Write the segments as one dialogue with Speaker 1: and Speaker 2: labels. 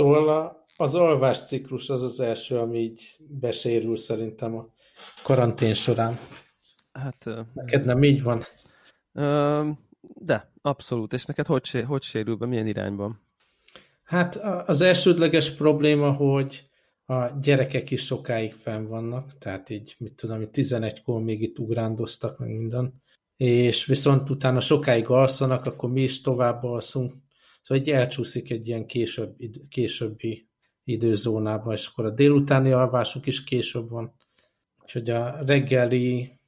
Speaker 1: Szóval az alvásciklus az az első, ami így besérül szerintem a karantén során. Hát, Neked nem így van?
Speaker 2: De, abszolút. És neked hogy, hogy sérül be, milyen irányban?
Speaker 1: Hát az elsődleges probléma, hogy a gyerekek is sokáig fenn vannak, tehát így, mit tudom, 11-kor még itt ugrándoztak, meg minden, és viszont utána sokáig alszanak, akkor mi is tovább alszunk, szóval így elcsúszik egy ilyen később, későbbi időzónába, és akkor a délutáni alvásuk is később van, úgyhogy a reggeli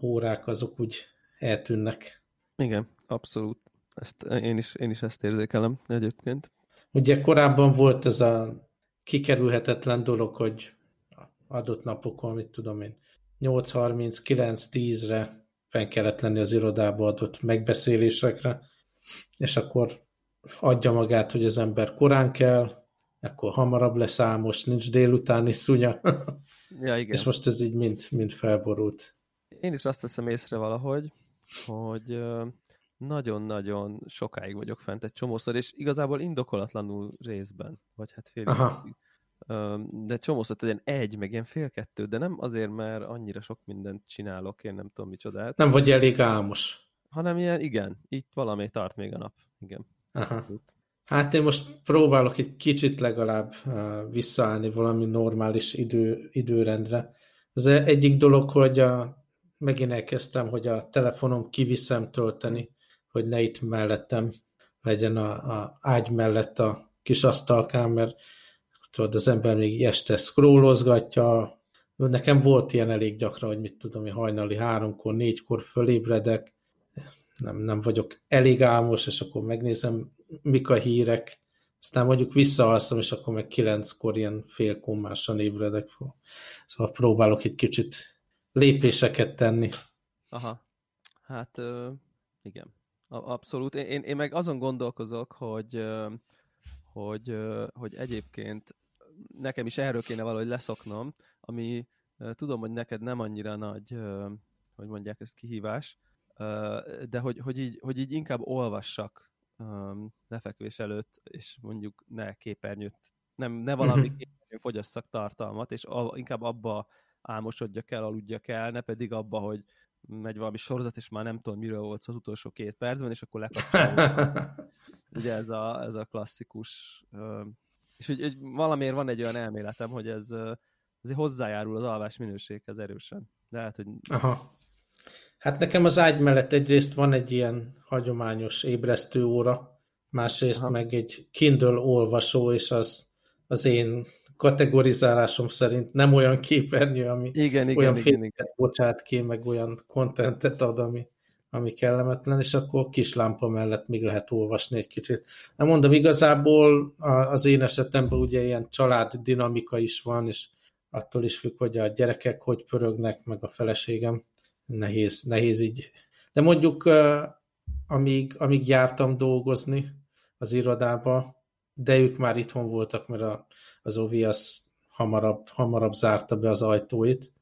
Speaker 1: órák azok úgy eltűnnek.
Speaker 2: Igen, abszolút. Ezt, én, is, én is ezt érzékelem egyébként.
Speaker 1: Ugye korábban volt ez a kikerülhetetlen dolog, hogy adott napokon, mit tudom én, 8.39-10-re fenn kellett lenni az irodába adott megbeszélésekre, és akkor adja magát, hogy az ember korán kell, akkor hamarabb leszámos, nincs délutáni szunya. Ja, igen. És most ez így mind, mind felborult.
Speaker 2: Én is azt veszem észre valahogy, hogy nagyon-nagyon sokáig vagyok fent egy csomószor, és igazából indokolatlanul részben, vagy hát fél de csomószor ilyen egy, meg ilyen fél kettő, de nem azért, mert annyira sok mindent csinálok, én nem tudom micsodát.
Speaker 1: Nem vagy elég álmos.
Speaker 2: Hanem ilyen, igen, itt valami tart még a nap. Igen.
Speaker 1: Aha. Hát én most próbálok egy kicsit legalább visszaállni valami normális idő, időrendre. Az egyik dolog, hogy a, megint elkezdtem, hogy a telefonom kiviszem tölteni, hogy ne itt mellettem legyen a, a ágy mellett a kis asztalkám, mert tudod, az ember még este scrollozgatja, nekem volt ilyen elég gyakran, hogy mit tudom, hogy hajnali háromkor, négykor fölébredek, nem, nem vagyok elég álmos, és akkor megnézem, mik a hírek, aztán mondjuk visszaalszom, és akkor meg kilenckor ilyen félkommásan ébredek fel. Szóval próbálok egy kicsit lépéseket tenni.
Speaker 2: Aha. Hát igen. Abszolút. Én, én meg azon gondolkozok, hogy, hogy, hogy egyébként nekem is erről kéne valahogy leszoknom, ami tudom, hogy neked nem annyira nagy, hogy mondják ezt kihívás, de hogy, hogy, így, hogy így inkább olvassak lefekvés előtt, és mondjuk ne képernyőt, nem, ne valami mhm. képernyőn fogyasszak tartalmat, és inkább abba álmosodjak el, aludjak el, ne pedig abba, hogy megy valami sorozat, és már nem tudom, miről volt az utolsó két percben, és akkor lekapcsolom. Ugye ez a, ez a klasszikus és hogy, hogy valamiért van egy olyan elméletem, hogy ez azért hozzájárul az alvás minőséghez erősen. De lehet, hogy...
Speaker 1: Aha. Hát nekem az ágy mellett egyrészt van egy ilyen hagyományos ébresztő óra, másrészt Aha. meg egy Kindle olvasó, és az az én kategorizálásom szerint nem olyan képernyő, ami
Speaker 2: igen, igen,
Speaker 1: olyan
Speaker 2: igen, igen.
Speaker 1: bocsát ki, meg olyan kontentet ad, ami, ami kellemetlen, és akkor kis lámpa mellett még lehet olvasni egy kicsit. Nem mondom, igazából az én esetemben ugye ilyen család dinamika is van, és attól is függ, hogy a gyerekek hogy pörögnek, meg a feleségem. Nehéz, nehéz így. De mondjuk, amíg, amíg jártam dolgozni az irodába, de ők már itthon voltak, mert a, az Ovi az hamarabb, hamarabb zárta be az ajtóit,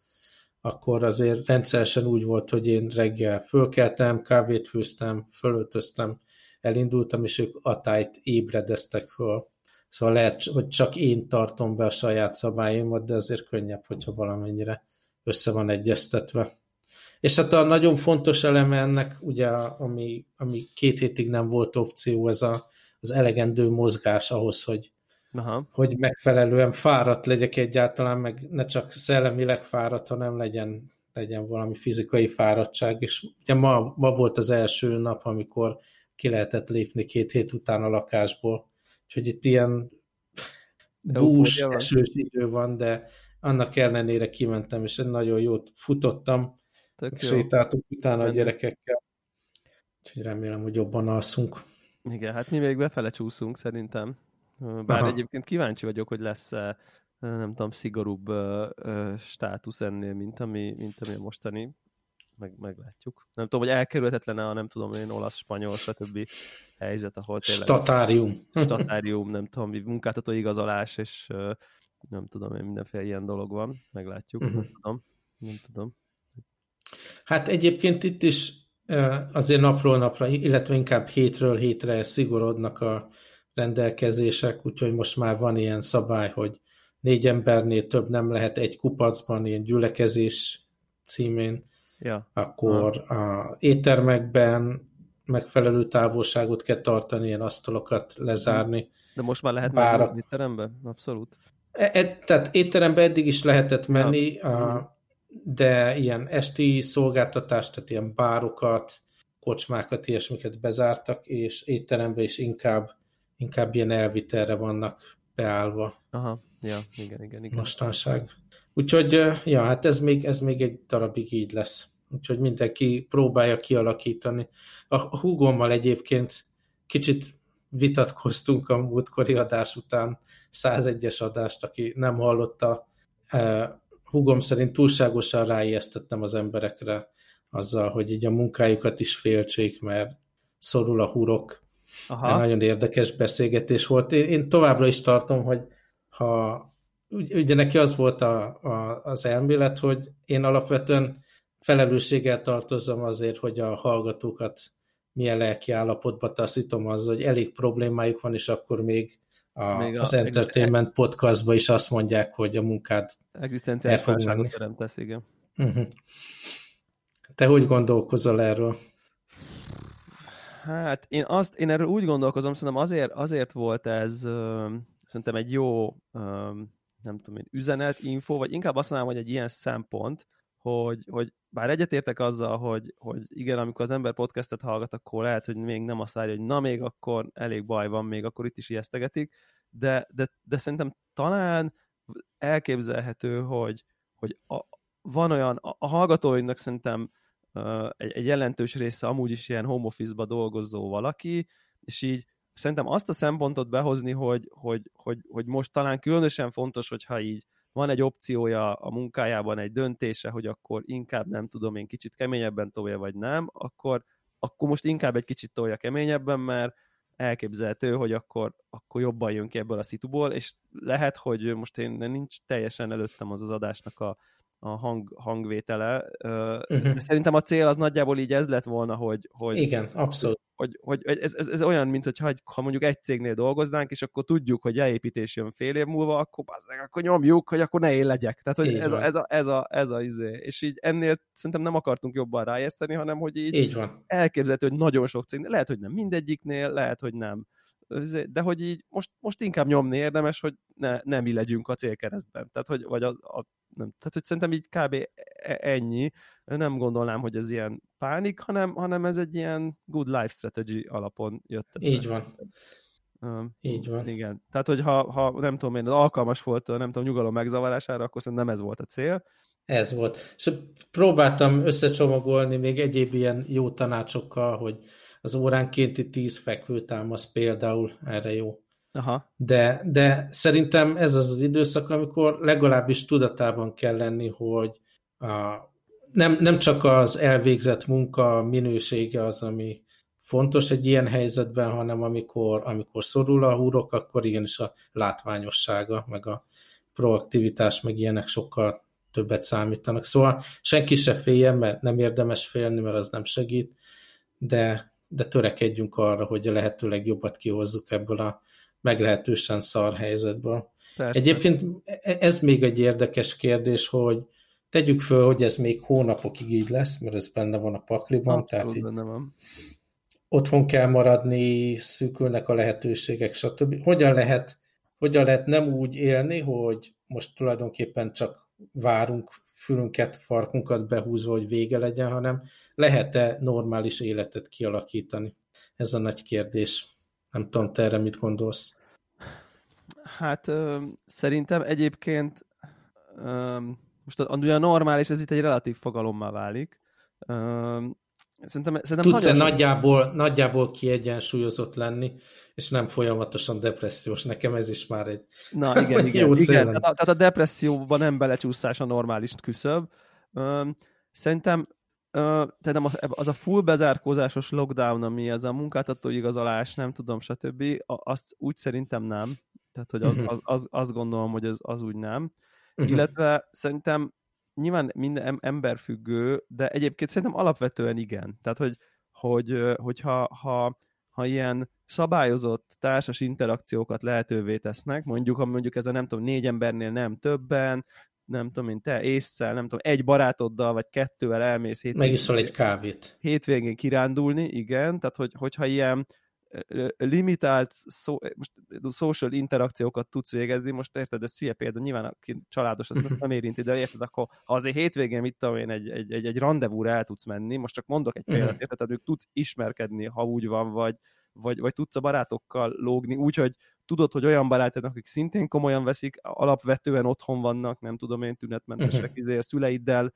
Speaker 1: akkor azért rendszeresen úgy volt, hogy én reggel fölkeltem, kávét főztem, fölöltöztem, elindultam, és ők atályt ébredeztek föl. Szóval lehet, hogy csak én tartom be a saját szabályomat, de azért könnyebb, hogyha valamennyire össze van egyeztetve. És hát a nagyon fontos eleme ennek, ugye, ami, ami két hétig nem volt opció, ez a, az elegendő mozgás ahhoz, hogy Aha. hogy megfelelően fáradt legyek egyáltalán, meg ne csak szellemileg fáradt, hanem legyen, legyen valami fizikai fáradtság, és ugye ma, ma volt az első nap, amikor ki lehetett lépni két hét után a lakásból, úgyhogy itt ilyen bús, esős idő van, de annak ellenére kimentem, és nagyon jót futottam, Tök sétáltunk utána a gyerekekkel, úgyhogy remélem, hogy jobban alszunk.
Speaker 2: Igen, hát mi még befele csúszunk szerintem. Bár Aha. egyébként kíváncsi vagyok, hogy lesz -e, nem tudom, szigorúbb státusz ennél, mint ami, mint ami a mostani. Meg, meglátjuk. Nem tudom, hogy elkerülhetetlen a nem tudom én olasz, spanyol, stb. helyzet, ahol
Speaker 1: tényleg... Statárium.
Speaker 2: Statárium, nem tudom, munkáltató igazolás, és nem tudom én, mindenféle ilyen dolog van. Meglátjuk, uh-huh. nem tudom. Nem tudom.
Speaker 1: Hát egyébként itt is azért napról napra, illetve inkább hétről hétre szigorodnak a rendelkezések, úgyhogy most már van ilyen szabály, hogy négy embernél több nem lehet egy kupacban, ilyen gyülekezés címén,
Speaker 2: ja.
Speaker 1: akkor a éttermekben megfelelő távolságot kell tartani, ilyen asztalokat lezárni.
Speaker 2: De most már lehet Bárak... menni étterembe? Abszolút.
Speaker 1: E, e, tehát étterembe eddig is lehetett menni, ja. a, de ilyen esti szolgáltatást, tehát ilyen bárokat, kocsmákat, ilyesmiket bezártak, és étterembe is inkább, inkább ilyen elvitelre vannak beállva.
Speaker 2: Aha, ja, igen, igen, igen.
Speaker 1: Mostanság. Úgyhogy, ja, hát ez még, ez még egy darabig így lesz. Úgyhogy mindenki próbálja kialakítani. A húgommal egyébként kicsit vitatkoztunk a múltkori adás után 101-es adást, aki nem hallotta. Húgom szerint túlságosan ráijesztettem az emberekre azzal, hogy így a munkájukat is féltsék, mert szorul a hurok. Aha. Nagyon érdekes beszélgetés volt. Én, én továbbra is tartom, hogy ha ugye neki az volt a, a, az elmélet, hogy én alapvetően felelősséggel tartozom azért, hogy a hallgatókat milyen lelki állapotba taszítom az, hogy elég problémájuk van, és akkor még, a, még a, az Entertainment podcastba is azt mondják, hogy a munkád
Speaker 2: Egzisztenciális válságot teremtesz, igen. Uh-huh.
Speaker 1: Te hogy gondolkozol erről?
Speaker 2: Hát én, azt, én erről úgy gondolkozom, szerintem azért, azért volt ez szerintem egy jó nem tudom én, üzenet, info, vagy inkább azt mondanám, hogy egy ilyen szempont, hogy, hogy bár egyetértek azzal, hogy, hogy igen, amikor az ember podcastet hallgat, akkor lehet, hogy még nem azt várja, hogy na még akkor elég baj van, még akkor itt is ijesztegetik, de, de, de szerintem talán elképzelhető, hogy, hogy a, van olyan, a, a hallgatóinknak szerintem uh, egy, egy jelentős része amúgy is ilyen home office-ba dolgozó valaki, és így szerintem azt a szempontot behozni, hogy, hogy, hogy, hogy most talán különösen fontos, hogyha így van egy opciója a munkájában, egy döntése, hogy akkor inkább nem tudom én kicsit keményebben tolja, vagy nem, akkor, akkor most inkább egy kicsit tolja keményebben, mert elképzelhető, hogy akkor, akkor jobban jön ki ebből a szituból, és lehet, hogy most én nincs teljesen előttem az az adásnak a, a hang, hangvétele. Uh-huh. De szerintem a cél az nagyjából így ez lett volna, hogy... hogy
Speaker 1: Igen, abszolút.
Speaker 2: Hogy, hogy ez, ez, ez olyan, mint hogy ha mondjuk egy cégnél dolgoznánk, és akkor tudjuk, hogy leépítés jön fél év múlva, akkor, bazzeg, akkor nyomjuk, hogy akkor ne én legyek. Tehát, hogy ez a, ez, a, ez, a, ez a izé. És így ennél szerintem nem akartunk jobban rájeszteni, hanem hogy így,
Speaker 1: így van.
Speaker 2: elképzelhető, hogy nagyon sok cégnél, lehet, hogy nem mindegyiknél, lehet, hogy nem de hogy így most, most inkább nyomni érdemes, hogy ne, ne mi legyünk a célkeresztben. Tehát, hogy, vagy a, a nem, tehát, hogy szerintem így kb. E, ennyi. Nem gondolnám, hogy ez ilyen pánik, hanem, hanem ez egy ilyen good life strategy alapon jött. Ez
Speaker 1: így van. Uh, így van.
Speaker 2: Igen. Tehát, hogy ha, ha nem tudom én, alkalmas volt, nem tudom, nyugalom megzavarására, akkor szerintem nem ez volt a cél.
Speaker 1: Ez volt. És próbáltam összecsomagolni még egyéb ilyen jó tanácsokkal, hogy az óránkénti tíz fekvőtámasz például erre jó.
Speaker 2: Aha.
Speaker 1: De, de szerintem ez az az időszak, amikor legalábbis tudatában kell lenni, hogy a, nem, nem csak az elvégzett munka minősége az, ami fontos egy ilyen helyzetben, hanem amikor, amikor szorul a húrok, akkor igenis a látványossága, meg a proaktivitás, meg ilyenek sokkal többet számítanak. Szóval senki se féljen, mert nem érdemes félni, mert az nem segít, de, de törekedjünk arra, hogy a lehető legjobbat kihozzuk ebből a meglehetősen szar helyzetből. Persze. Egyébként e, ez még egy érdekes kérdés, hogy tegyük föl, hogy ez még hónapokig így lesz, mert ez benne van a pakliban. Abszolút tehát benne van. Otthon kell maradni, szűkülnek a lehetőségek, stb. Hogyan lehet, hogyan lehet nem úgy élni, hogy most tulajdonképpen csak várunk fülünket, farkunkat behúzva, hogy vége legyen, hanem lehet-e normális életet kialakítani? Ez a nagy kérdés. Nem tudom, te erre mit gondolsz?
Speaker 2: Hát ö, szerintem egyébként ö, most ugye a normális, ez itt egy relatív fogalommá válik. Ö, Szerintem, szerintem
Speaker 1: Tudsz-e nagyon... nagyjából, nagyjából kiegyensúlyozott lenni, és nem folyamatosan depressziós. Nekem ez is már egy
Speaker 2: Na igen, igen, igen. Tehát, a, tehát a depresszióban nem belecsúszás a normális küszöb. Szerintem tehát az a full bezárkózásos lockdown, ami ez a munkáltató igazolás, nem tudom, stb., azt úgy szerintem nem. Tehát, hogy az, mhm. az, az, azt gondolom, hogy az, az úgy nem. Uh-huh. Illetve szerintem nyilván minden ember függő, de egyébként szerintem alapvetően igen. Tehát, hogy, hogy hogyha ha, ha ilyen szabályozott társas interakciókat lehetővé tesznek, mondjuk, ha mondjuk ez a nem tudom, négy embernél nem többen, nem tudom én, te észszel, nem tudom, egy barátoddal, vagy kettővel elmész
Speaker 1: hétvégén. Megiszol egy kávét.
Speaker 2: Hétvégén kirándulni, igen, tehát hogy, hogyha ilyen limitált szó, most social interakciókat tudsz végezni, most érted, ez hülye példa, nyilván aki családos, azt, azt nem érinti, de érted, akkor ha azért hétvégén, mit tudom én, egy, egy, egy, egy rendezvúra el tudsz menni, most csak mondok egy példát, mhm. érted, tehát tudsz ismerkedni, ha úgy van, vagy, vagy, vagy tudsz a barátokkal lógni, úgyhogy tudod, hogy olyan barátod, akik szintén komolyan veszik, alapvetően otthon vannak, nem tudom én, tünetmentesek, uh-huh. izé, szüleiddel,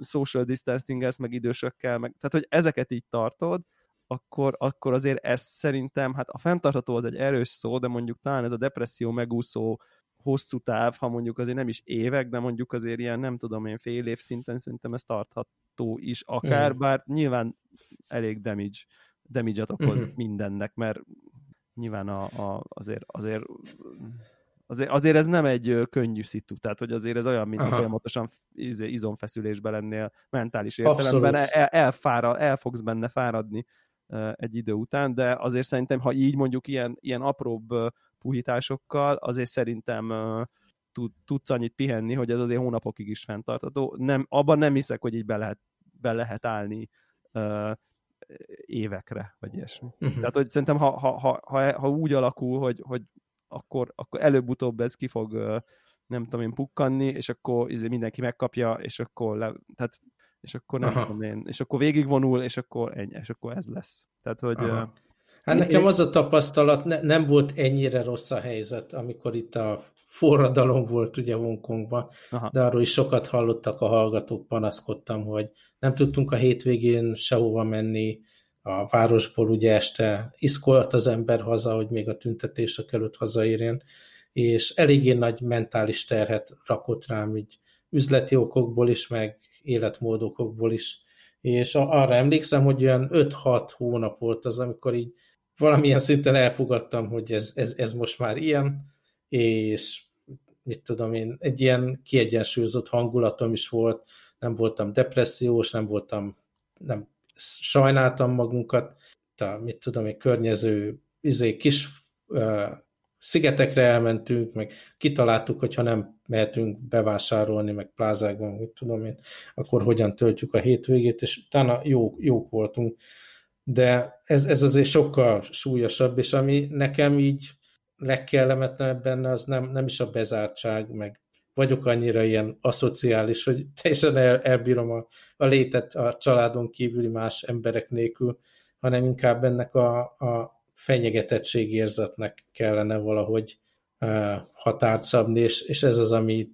Speaker 2: social distancing meg idősökkel, meg, tehát hogy ezeket így tartod, akkor, akkor azért ez szerintem, hát a fenntartható az egy erős szó, de mondjuk talán ez a depresszió megúszó hosszú táv, ha mondjuk azért nem is évek, de mondjuk azért ilyen, nem tudom én, fél év szinten szerintem ez tartható is akár, mm. bár nyilván elég damage, damage-et okoz mm-hmm. mindennek, mert nyilván a, a, azért, azért azért, azért ez nem egy könnyű szitu, tehát hogy azért ez olyan, mint folyamatosan izé, izomfeszülésben lennél mentális értelemben, el, elfára, el fogsz benne fáradni egy idő után, de azért szerintem, ha így mondjuk ilyen, ilyen apróbb puhításokkal, azért szerintem tud, tudsz annyit pihenni, hogy ez azért hónapokig is fenntartható. Nem, abban nem hiszek, hogy így be lehet, be lehet állni uh, évekre, vagy ilyesmi. Uh-huh. Tehát, hogy szerintem, ha, ha, ha, ha, ha úgy alakul, hogy, hogy akkor, akkor előbb-utóbb ez ki fog, nem tudom én, pukkanni, és akkor izé mindenki megkapja, és akkor le, tehát és akkor nem Aha. tudom én, és akkor végigvonul, és akkor ennyi, és akkor ez lesz. Tehát, hogy... Aha.
Speaker 1: Hát nekem az a tapasztalat, ne, nem volt ennyire rossz a helyzet, amikor itt a forradalom volt ugye Hongkongban, Aha. de arról is sokat hallottak a hallgatók, panaszkodtam, hogy nem tudtunk a hétvégén sehova menni, a városból ugye este iszkolt az ember haza, hogy még a tüntetések előtt hazaérjen, és eléggé nagy mentális terhet rakott rám így üzleti okokból is, meg életmódokokból is. És arra emlékszem, hogy olyan 5-6 hónap volt az, amikor így valamilyen szinten elfogadtam, hogy ez, ez, ez most már ilyen, és mit tudom én, egy ilyen kiegyensúlyozott hangulatom is volt, nem voltam depressziós, nem voltam, nem sajnáltam magunkat, a, mit tudom én, környező izé, kis szigetekre elmentünk, meg kitaláltuk, hogyha nem mehetünk bevásárolni, meg plázákban, mit tudom én, akkor hogyan töltjük a hétvégét, és utána jó, jók voltunk. De ez, ez azért sokkal súlyosabb, és ami nekem így legkellemetlenebb benne, az nem, nem is a bezártság, meg vagyok annyira ilyen aszociális, hogy teljesen el, elbírom a, a létet a családon kívüli más emberek nélkül, hanem inkább ennek a, a fenyegetettségérzetnek kellene valahogy határt szabni, és, és ez az, ami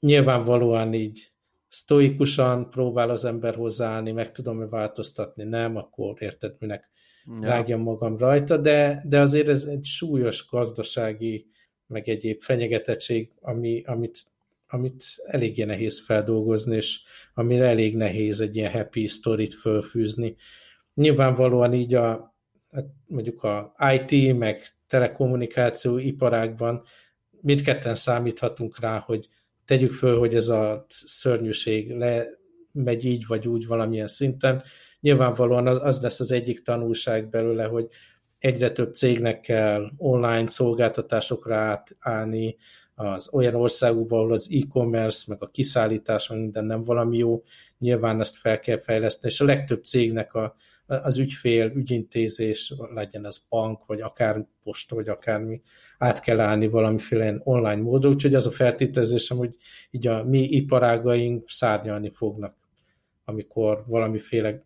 Speaker 1: nyilvánvalóan így sztoikusan próbál az ember hozzáállni, meg tudom-e változtatni, nem, akkor érted, minek ja. rágjam magam rajta, de, de azért ez egy súlyos gazdasági, meg egyéb fenyegetettség, ami, amit, amit eléggé nehéz feldolgozni, és amire elég nehéz egy ilyen happy storyt fölfűzni. Nyilvánvalóan így a, hát mondjuk a IT, meg telekommunikáció iparágban mindketten számíthatunk rá, hogy tegyük föl, hogy ez a szörnyűség le megy így vagy úgy valamilyen szinten. Nyilvánvalóan az, az lesz az egyik tanulság belőle, hogy egyre több cégnek kell online szolgáltatásokra átállni, az olyan országokban, ahol az e-commerce, meg a kiszállítás, minden nem valami jó, nyilván ezt fel kell fejleszteni, és a legtöbb cégnek a, az ügyfél, ügyintézés, legyen az bank, vagy akár posta, vagy akármi, át kell állni valamiféle online módon, úgyhogy az a feltételezésem, hogy így a mi iparágaink szárnyalni fognak, amikor valamiféle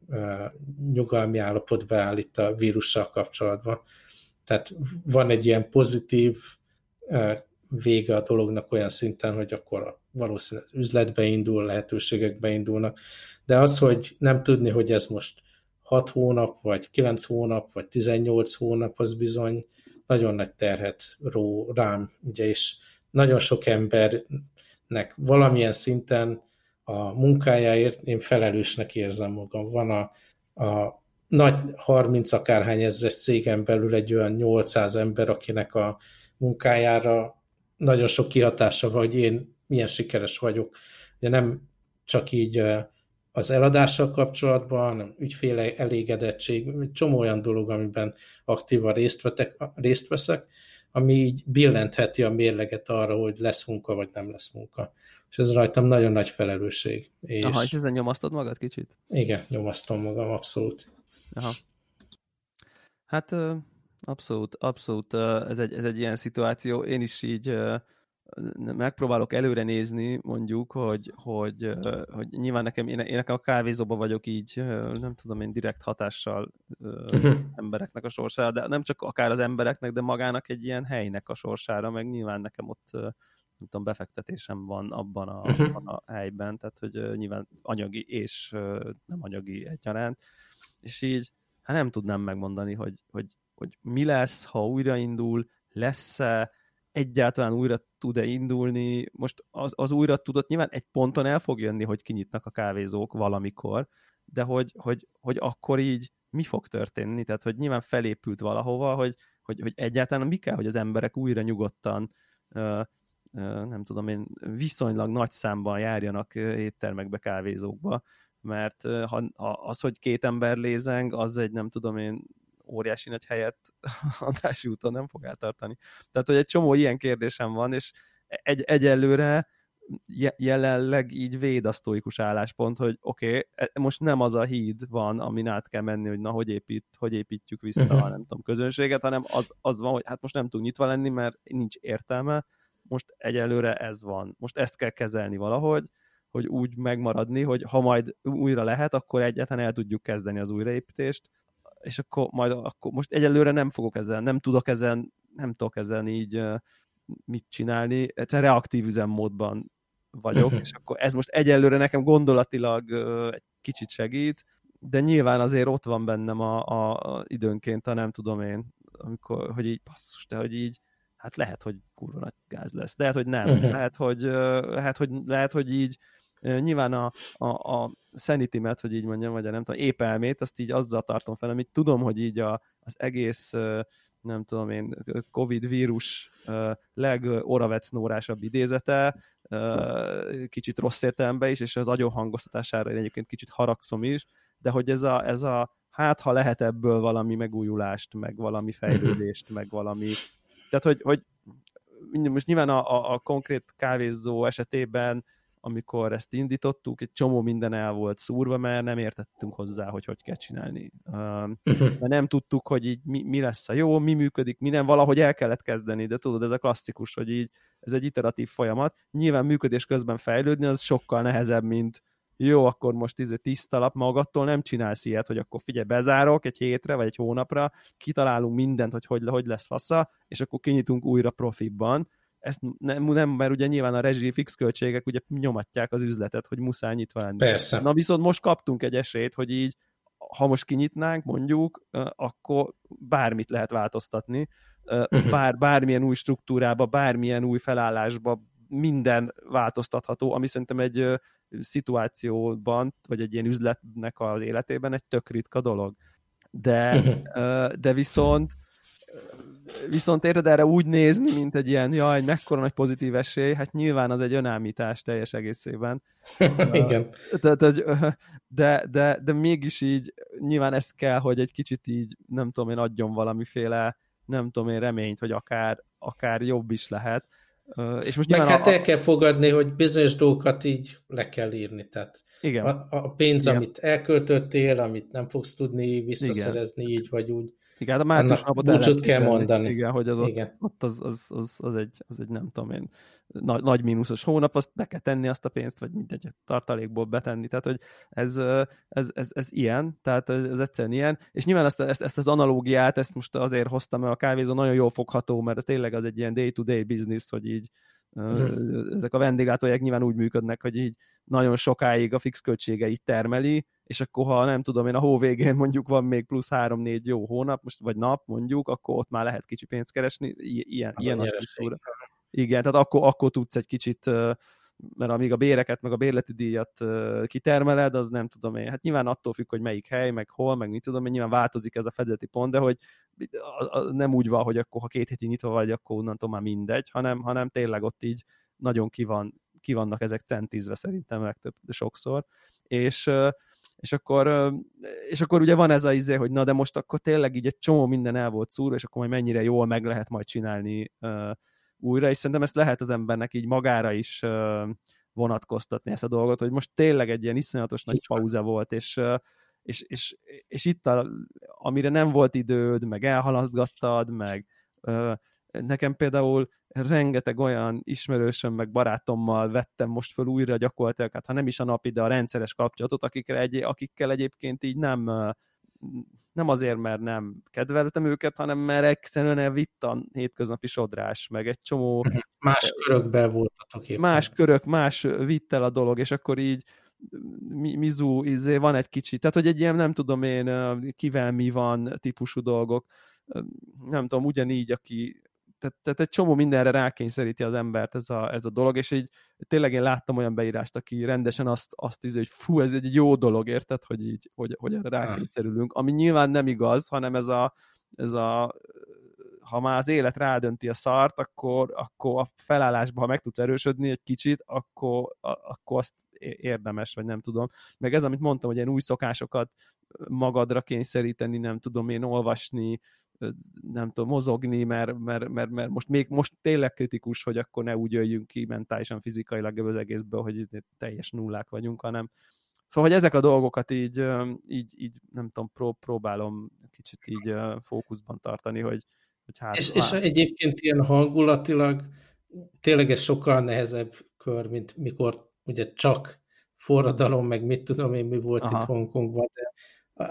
Speaker 1: nyugalmi állapot beáll itt a vírussal kapcsolatban. Tehát van egy ilyen pozitív uh, vége a dolognak olyan szinten, hogy akkor valószínűleg üzletbe indul, lehetőségek indulnak, de az, hogy nem tudni, hogy ez most 6 hónap, vagy 9 hónap, vagy 18 hónap, az bizony nagyon nagy terhet ró rám, ugye, és nagyon sok embernek valamilyen szinten a munkájáért én felelősnek érzem magam. Van a, a nagy 30 akárhány ezres cégen belül egy olyan 800 ember, akinek a munkájára nagyon sok kihatása van, hogy én milyen sikeres vagyok. Ugye nem csak így az eladással kapcsolatban, ügyféle elégedettség, egy csomó olyan dolog, amiben aktívan részt, vetek, részt veszek, ami így billentheti a mérleget arra, hogy lesz munka, vagy nem lesz munka. És ez rajtam nagyon nagy felelősség.
Speaker 2: És... Aha, és ezen nyomasztod magad kicsit?
Speaker 1: Igen, nyomasztom magam, abszolút. Aha.
Speaker 2: Hát abszolút, abszolút ez egy, ez egy ilyen szituáció. Én is így megpróbálok előre nézni, mondjuk, hogy, hogy, hogy nyilván nekem, én, én nekem a kávézóban vagyok így, nem tudom én, direkt hatással uh-huh. embereknek a sorsára, de nem csak akár az embereknek, de magának egy ilyen helynek a sorsára, meg nyilván nekem ott nem tudom, befektetésem van abban a, uh-huh. abban a helyben, tehát hogy nyilván anyagi és nem anyagi egyaránt, és így hát nem tudnám megmondani, hogy, hogy, hogy mi lesz, ha újraindul, lesz-e, egyáltalán újra tud-e indulni. Most az, az újra tudott, nyilván egy ponton el fog jönni, hogy kinyitnak a kávézók valamikor, de hogy, hogy, hogy akkor így mi fog történni? Tehát, hogy nyilván felépült valahova, hogy, hogy, hogy egyáltalán mi kell, hogy az emberek újra nyugodtan uh, nem tudom én, viszonylag nagy számban járjanak éttermekbe, kávézókba, mert ha, az, hogy két ember lézeng, az egy nem tudom én óriási nagy helyet Andrási úton nem fog eltartani. Tehát, hogy egy csomó ilyen kérdésem van, és egy, egyelőre jelenleg így véd a sztóikus álláspont, hogy oké, okay, e, most nem az a híd van, amin át kell menni, hogy na, hogy, épít, hogy építjük vissza a nem tudom, közönséget, hanem az, az van, hogy hát most nem tudunk nyitva lenni, mert nincs értelme, most egyelőre ez van. Most ezt kell kezelni valahogy, hogy úgy megmaradni, hogy ha majd újra lehet, akkor egyáltalán el tudjuk kezdeni az újraépítést, és akkor majd akkor most egyelőre nem fogok ezen, nem tudok ezen, nem tudok ezen így mit csinálni, egyszerűen reaktív üzemmódban vagyok, és akkor ez most egyelőre nekem gondolatilag egy kicsit segít, de nyilván azért ott van bennem a, a, a időnként a nem tudom én, amikor, hogy így basszus, de hogy így hát lehet, hogy kurva nagy gáz lesz, lehet, hogy nem, uh-huh. lehet, hogy, lehet, hogy, lehet, hogy így nyilván a, a, a sanity hogy így mondjam, vagy a nem tudom, épp elmét, azt így azzal tartom fel, amit tudom, hogy így a, az egész nem tudom én, Covid vírus legoravecnórásabb idézete, kicsit rossz értelemben is, és az agyon hangoztatására én egyébként kicsit haragszom is, de hogy ez a, ez a hát ha lehet ebből valami megújulást, meg valami fejlődést, meg valami. Tehát, hogy, hogy most nyilván a, a, a konkrét kávézó esetében amikor ezt indítottuk, egy csomó minden el volt szúrva, mert nem értettünk hozzá, hogy hogy kell csinálni. mert nem tudtuk, hogy így mi, mi lesz a jó, mi működik, mi nem, valahogy el kellett kezdeni, de tudod, ez a klasszikus, hogy így ez egy iteratív folyamat. Nyilván működés közben fejlődni, az sokkal nehezebb, mint jó, akkor most izé tiszta lap magattól nem csinálsz ilyet, hogy akkor figyelj, bezárok egy hétre, vagy egy hónapra, kitalálunk mindent, hogy hogy, hogy lesz fasza, és akkor kinyitunk újra profitban. Ezt nem, nem, mert ugye nyilván a rezsi fix költségek ugye nyomatják az üzletet, hogy muszáj nyitva lenni.
Speaker 1: Persze.
Speaker 2: Na viszont most kaptunk egy esélyt, hogy így, ha most kinyitnánk, mondjuk, akkor bármit lehet változtatni, mhm. bár, bármilyen új struktúrába, bármilyen új felállásba, minden változtatható, ami szerintem egy szituációban, vagy egy ilyen üzletnek az életében egy tök ritka dolog. De, de viszont viszont érted erre úgy nézni, mint egy ilyen, jaj, mekkora nagy pozitív esély, hát nyilván az egy önállítás teljes egészében.
Speaker 1: Igen.
Speaker 2: De, de, de, de mégis így nyilván ez kell, hogy egy kicsit így, nem tudom én, adjon valamiféle, nem tudom én, reményt, hogy akár, akár jobb is lehet.
Speaker 1: És most Meg hát a... el kell fogadni, hogy bizonyos dolgokat így le kell írni. Tehát
Speaker 2: Igen.
Speaker 1: A, a pénz, Igen. amit elköltöttél, amit nem fogsz tudni visszaszerezni Igen. így vagy úgy,
Speaker 2: igen, hát a március napot
Speaker 1: búcsút kell mondani.
Speaker 2: Igen, hogy az igen. ott, ott az, az, az, az, egy, az egy nem tudom én, nagy, nagy mínuszos hónap, azt be kell tenni azt a pénzt, vagy mindegy, tartalékból betenni, tehát hogy ez, ez, ez, ez ilyen, tehát ez, ez egyszerűen ilyen, és nyilván ezt, ezt, ezt az analógiát, ezt most azért hoztam, mert a kávézó nagyon jól fogható, mert tényleg az egy ilyen day-to-day business, hogy így Uh-huh. Ezek a vendéglátóják nyilván úgy működnek, hogy így nagyon sokáig a fix költségeit termeli, és akkor ha nem tudom én, a hó végén mondjuk van még plusz három-négy jó hónap, most, vagy nap mondjuk, akkor ott már lehet kicsi pénzt keresni, ilyen, az ilyen a struktúra. Igen, tehát akkor, akkor tudsz egy kicsit mert amíg a béreket, meg a bérleti díjat kitermeled, az nem tudom én, hát nyilván attól függ, hogy melyik hely, meg hol, meg mit tudom én, nyilván változik ez a fedeti pont, de hogy nem úgy van, hogy akkor ha két hétig nyitva vagy, akkor onnantól már mindegy, hanem, hanem tényleg ott így nagyon ki, van, ezek centízve szerintem legtöbb, sokszor. és és akkor, és akkor ugye van ez a izé, hogy na de most akkor tényleg így egy csomó minden el volt szúr, és akkor majd mennyire jól meg lehet majd csinálni újra, és szerintem ezt lehet az embernek így magára is vonatkoztatni ezt a dolgot, hogy most tényleg egy ilyen iszonyatos nagy pauza volt, és, és, és, és itt, a, amire nem volt időd, meg elhalasztgattad, meg nekem például rengeteg olyan ismerősöm, meg barátommal vettem most föl újra gyakorlatilag, hát ha nem is a napi, de a rendszeres kapcsolatot, akikre egy, akikkel egyébként így nem, nem azért, mert nem kedveltem őket, hanem mert egyszerűen elvitt a hétköznapi sodrás, meg egy csomó... Mhm.
Speaker 1: Más körökben voltatok
Speaker 2: éppen. Más körök, más vitt el a dolog, és akkor így Mizu, izé van egy kicsit, tehát hogy egy ilyen nem tudom én kivel mi van típusú dolgok, nem tudom, ugyanígy, aki tehát, tehát egy csomó mindenre rákényszeríti az embert ez a, ez a dolog, és így tényleg én láttam olyan beírást, aki rendesen azt, azt ízi, hogy fú, ez egy jó dolog, érted, hogy így, hogy, hogy erre rákényszerülünk, ami nyilván nem igaz, hanem ez a, ez a ha már az élet rádönti a szart, akkor, akkor a felállásban, ha meg tudsz erősödni egy kicsit, akkor, akkor azt érdemes, vagy nem tudom. Meg ez, amit mondtam, hogy ilyen új szokásokat magadra kényszeríteni, nem tudom én olvasni, nem tudom, mozogni, mert, mert, mert, mert most még most tényleg kritikus, hogy akkor ne úgy jöjjünk ki mentálisan, fizikailag ebből az egészből, hogy teljes nullák vagyunk, hanem Szóval, hogy ezek a dolgokat így, így, így nem tudom, pró, próbálom kicsit így fókuszban tartani, hogy, hogy
Speaker 1: hát, és, és egyébként ilyen hangulatilag tényleg ez sokkal nehezebb kör, mint mikor ugye csak forradalom, meg mit tudom én, mi volt Aha. itt Hongkongban, de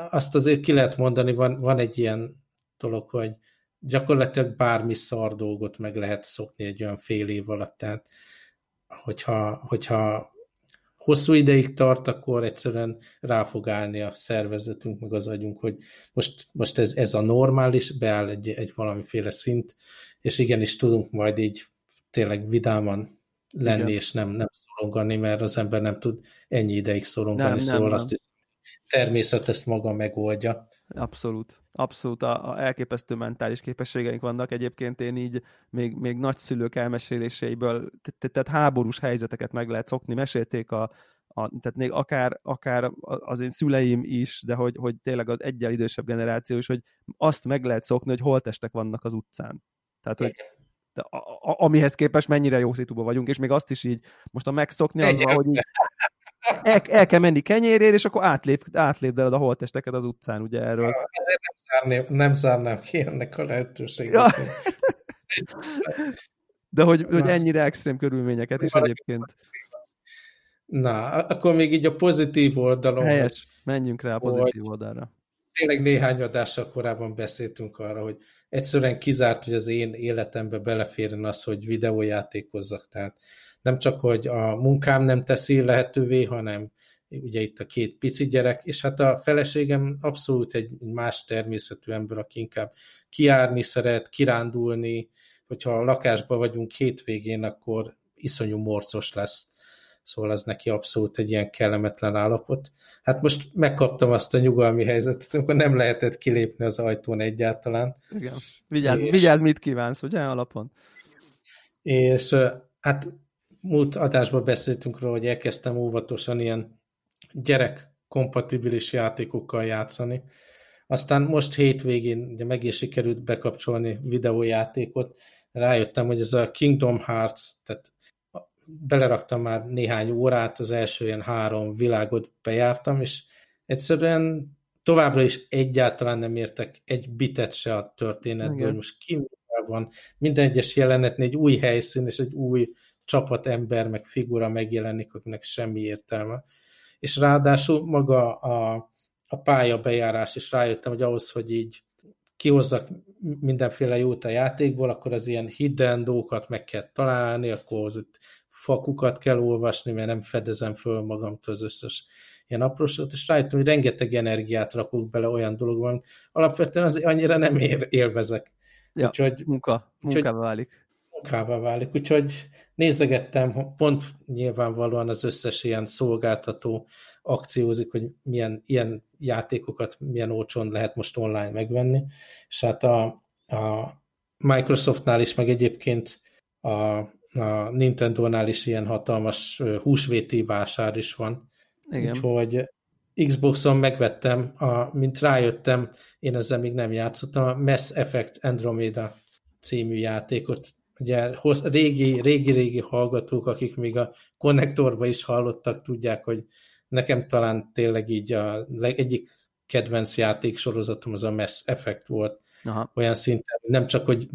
Speaker 1: azt azért ki lehet mondani, van, van egy ilyen dolog, hogy gyakorlatilag bármi szar dolgot meg lehet szokni egy olyan fél év alatt, tehát hogyha, hogyha hosszú ideig tart, akkor egyszerűen rá fog állni a szervezetünk, meg az agyunk, hogy most, most ez, ez a normális, beáll egy, egy valamiféle szint, és igenis tudunk majd így tényleg vidáman lenni, Igen. és nem, nem szorongani, mert az ember nem tud ennyi ideig szorongani, nem, szóval nem, azt nem. természet ezt maga megoldja.
Speaker 2: Abszolút. Abszolút a, a elképesztő mentális képességeink vannak. Egyébként én így még, még nagyszülők elmeséléseiből, tehát háborús helyzeteket meg lehet szokni. Mesélték a, a, tehát még akár, akár az én szüleim is, de hogy, hogy tényleg az egyel idősebb generáció is, hogy azt meg lehet szokni, hogy holtestek vannak az utcán. Tehát, hogy de a, a, amihez képest mennyire jó szituba vagyunk, és még azt is így, most a megszokni az hogy így, el, el kell menni kenyérért, és akkor átlép, átlépd el a holtesteket az utcán, ugye erről.
Speaker 1: Ezért nem zárnám, nem zárnám ki ennek a lehetőséget. Ja.
Speaker 2: De hogy, hogy ennyire extrém körülményeket is egyébként.
Speaker 1: Na, akkor még így a pozitív oldalon.
Speaker 2: Helyes, menjünk rá a pozitív oldalra.
Speaker 1: Tényleg néhány adással korábban beszéltünk arra, hogy egyszerűen kizárt, hogy az én életembe beleférjen az, hogy videójátékozzak. Tehát nem csak, hogy a munkám nem teszi lehetővé, hanem ugye itt a két pici gyerek, és hát a feleségem abszolút egy más természetű ember, aki inkább kiárni szeret, kirándulni, hogyha a lakásban vagyunk hétvégén, akkor iszonyú morcos lesz. Szóval az neki abszolút egy ilyen kellemetlen állapot. Hát most megkaptam azt a nyugalmi helyzetet, amikor nem lehetett kilépni az ajtón egyáltalán.
Speaker 2: Igen. Vigyázz, és, vigyázz mit kívánsz, ugye alapon?
Speaker 1: És hát múlt adásban beszéltünk róla, hogy elkezdtem óvatosan ilyen gyerek kompatibilis játékokkal játszani. Aztán most hétvégén ugye meg is sikerült bekapcsolni videójátékot. Rájöttem, hogy ez a Kingdom Hearts, tehát beleraktam már néhány órát, az első ilyen három világot bejártam, és egyszerűen továbbra is egyáltalán nem értek egy bitet se a történetből, Igen. most ki van, minden egyes jelenetnél egy új helyszín és egy új csapat ember, meg figura megjelenik, akinek semmi értelme. És ráadásul maga a, a pálya bejárás is rájöttem, hogy ahhoz, hogy így kihozzak mindenféle jót a játékból, akkor az ilyen hidden dolgokat meg kell találni, akkor az itt fakukat kell olvasni, mert nem fedezem föl magamtól az összes ilyen apróságot, és rájöttem, hogy rengeteg energiát rakok bele olyan dologban, alapvetően az annyira nem ér, élvezek.
Speaker 2: Ja, úgyhogy, munka, munkába válik.
Speaker 1: Munkába válik, úgyhogy nézegettem, pont nyilvánvalóan az összes ilyen szolgáltató akciózik, hogy milyen ilyen játékokat milyen olcsón lehet most online megvenni, és hát a, a Microsoftnál is, meg egyébként a, a Nintendo-nál is ilyen hatalmas húsvéti vásár is van. Igen. Úgyhogy Xboxon megvettem, a, mint rájöttem, én ezzel még nem játszottam, a Mass Effect Andromeda című játékot. Ugye régi, régi, régi hallgatók, akik még a konnektorba is hallottak, tudják, hogy nekem talán tényleg így a egyik kedvenc játék sorozatom az a Mass Effect volt. Aha. Olyan szinten, nem csak, hogy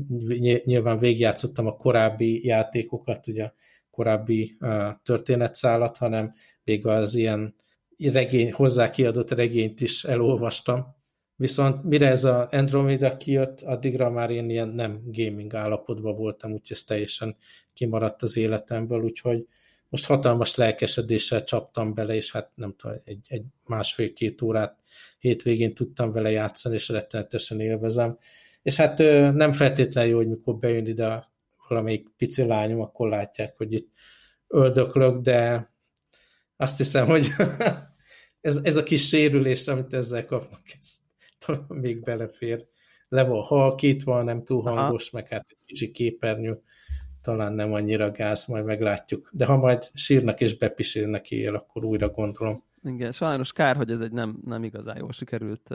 Speaker 1: nyilván végigjátszottam a korábbi játékokat, ugye a korábbi uh, történetszálat, hanem még az ilyen regény, hozzá kiadott regényt is elolvastam. Viszont mire ez a Andromeda kijött, addigra már én ilyen nem gaming állapotban voltam, úgyhogy ez teljesen kimaradt az életemből, úgyhogy most hatalmas lelkesedéssel csaptam bele, és hát nem tudom, egy, egy másfél-két órát hétvégén tudtam vele játszani, és rettenetesen élvezem. És hát nem feltétlenül jó, hogy mikor bejön ide valamelyik pici lányom, akkor látják, hogy itt öldöklök, de azt hiszem, hogy ez, ez a kis sérülés, amit ezzel kapnak, ez talán még belefér. Le van halkítva, nem túl hangos, Aha. meg hát egy kicsi képernyő, talán nem annyira gáz, majd meglátjuk. De ha majd sírnak és bepisélnek éjjel, akkor újra gondolom.
Speaker 2: Igen, sajnos kár, hogy ez egy nem, nem igazán jól sikerült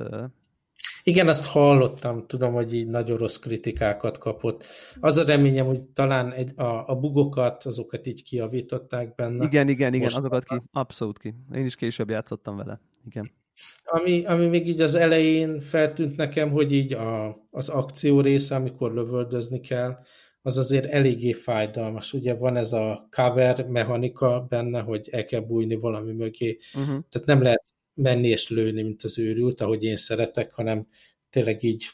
Speaker 1: igen, azt hallottam, tudom, hogy így nagyon rossz kritikákat kapott. Az a reményem, hogy talán egy, a, a bugokat, azokat így kiavították benne.
Speaker 2: Igen, igen, igen, azokat ki, abszolút ki. Én is később játszottam vele, igen.
Speaker 1: Ami, ami még így az elején feltűnt nekem, hogy így a, az akció része, amikor lövöldözni kell, az azért eléggé fájdalmas. Ugye van ez a cover mechanika benne, hogy el kell bújni valami mögé. Uh-huh. Tehát nem lehet menni és lőni, mint az őrült, ahogy én szeretek, hanem tényleg így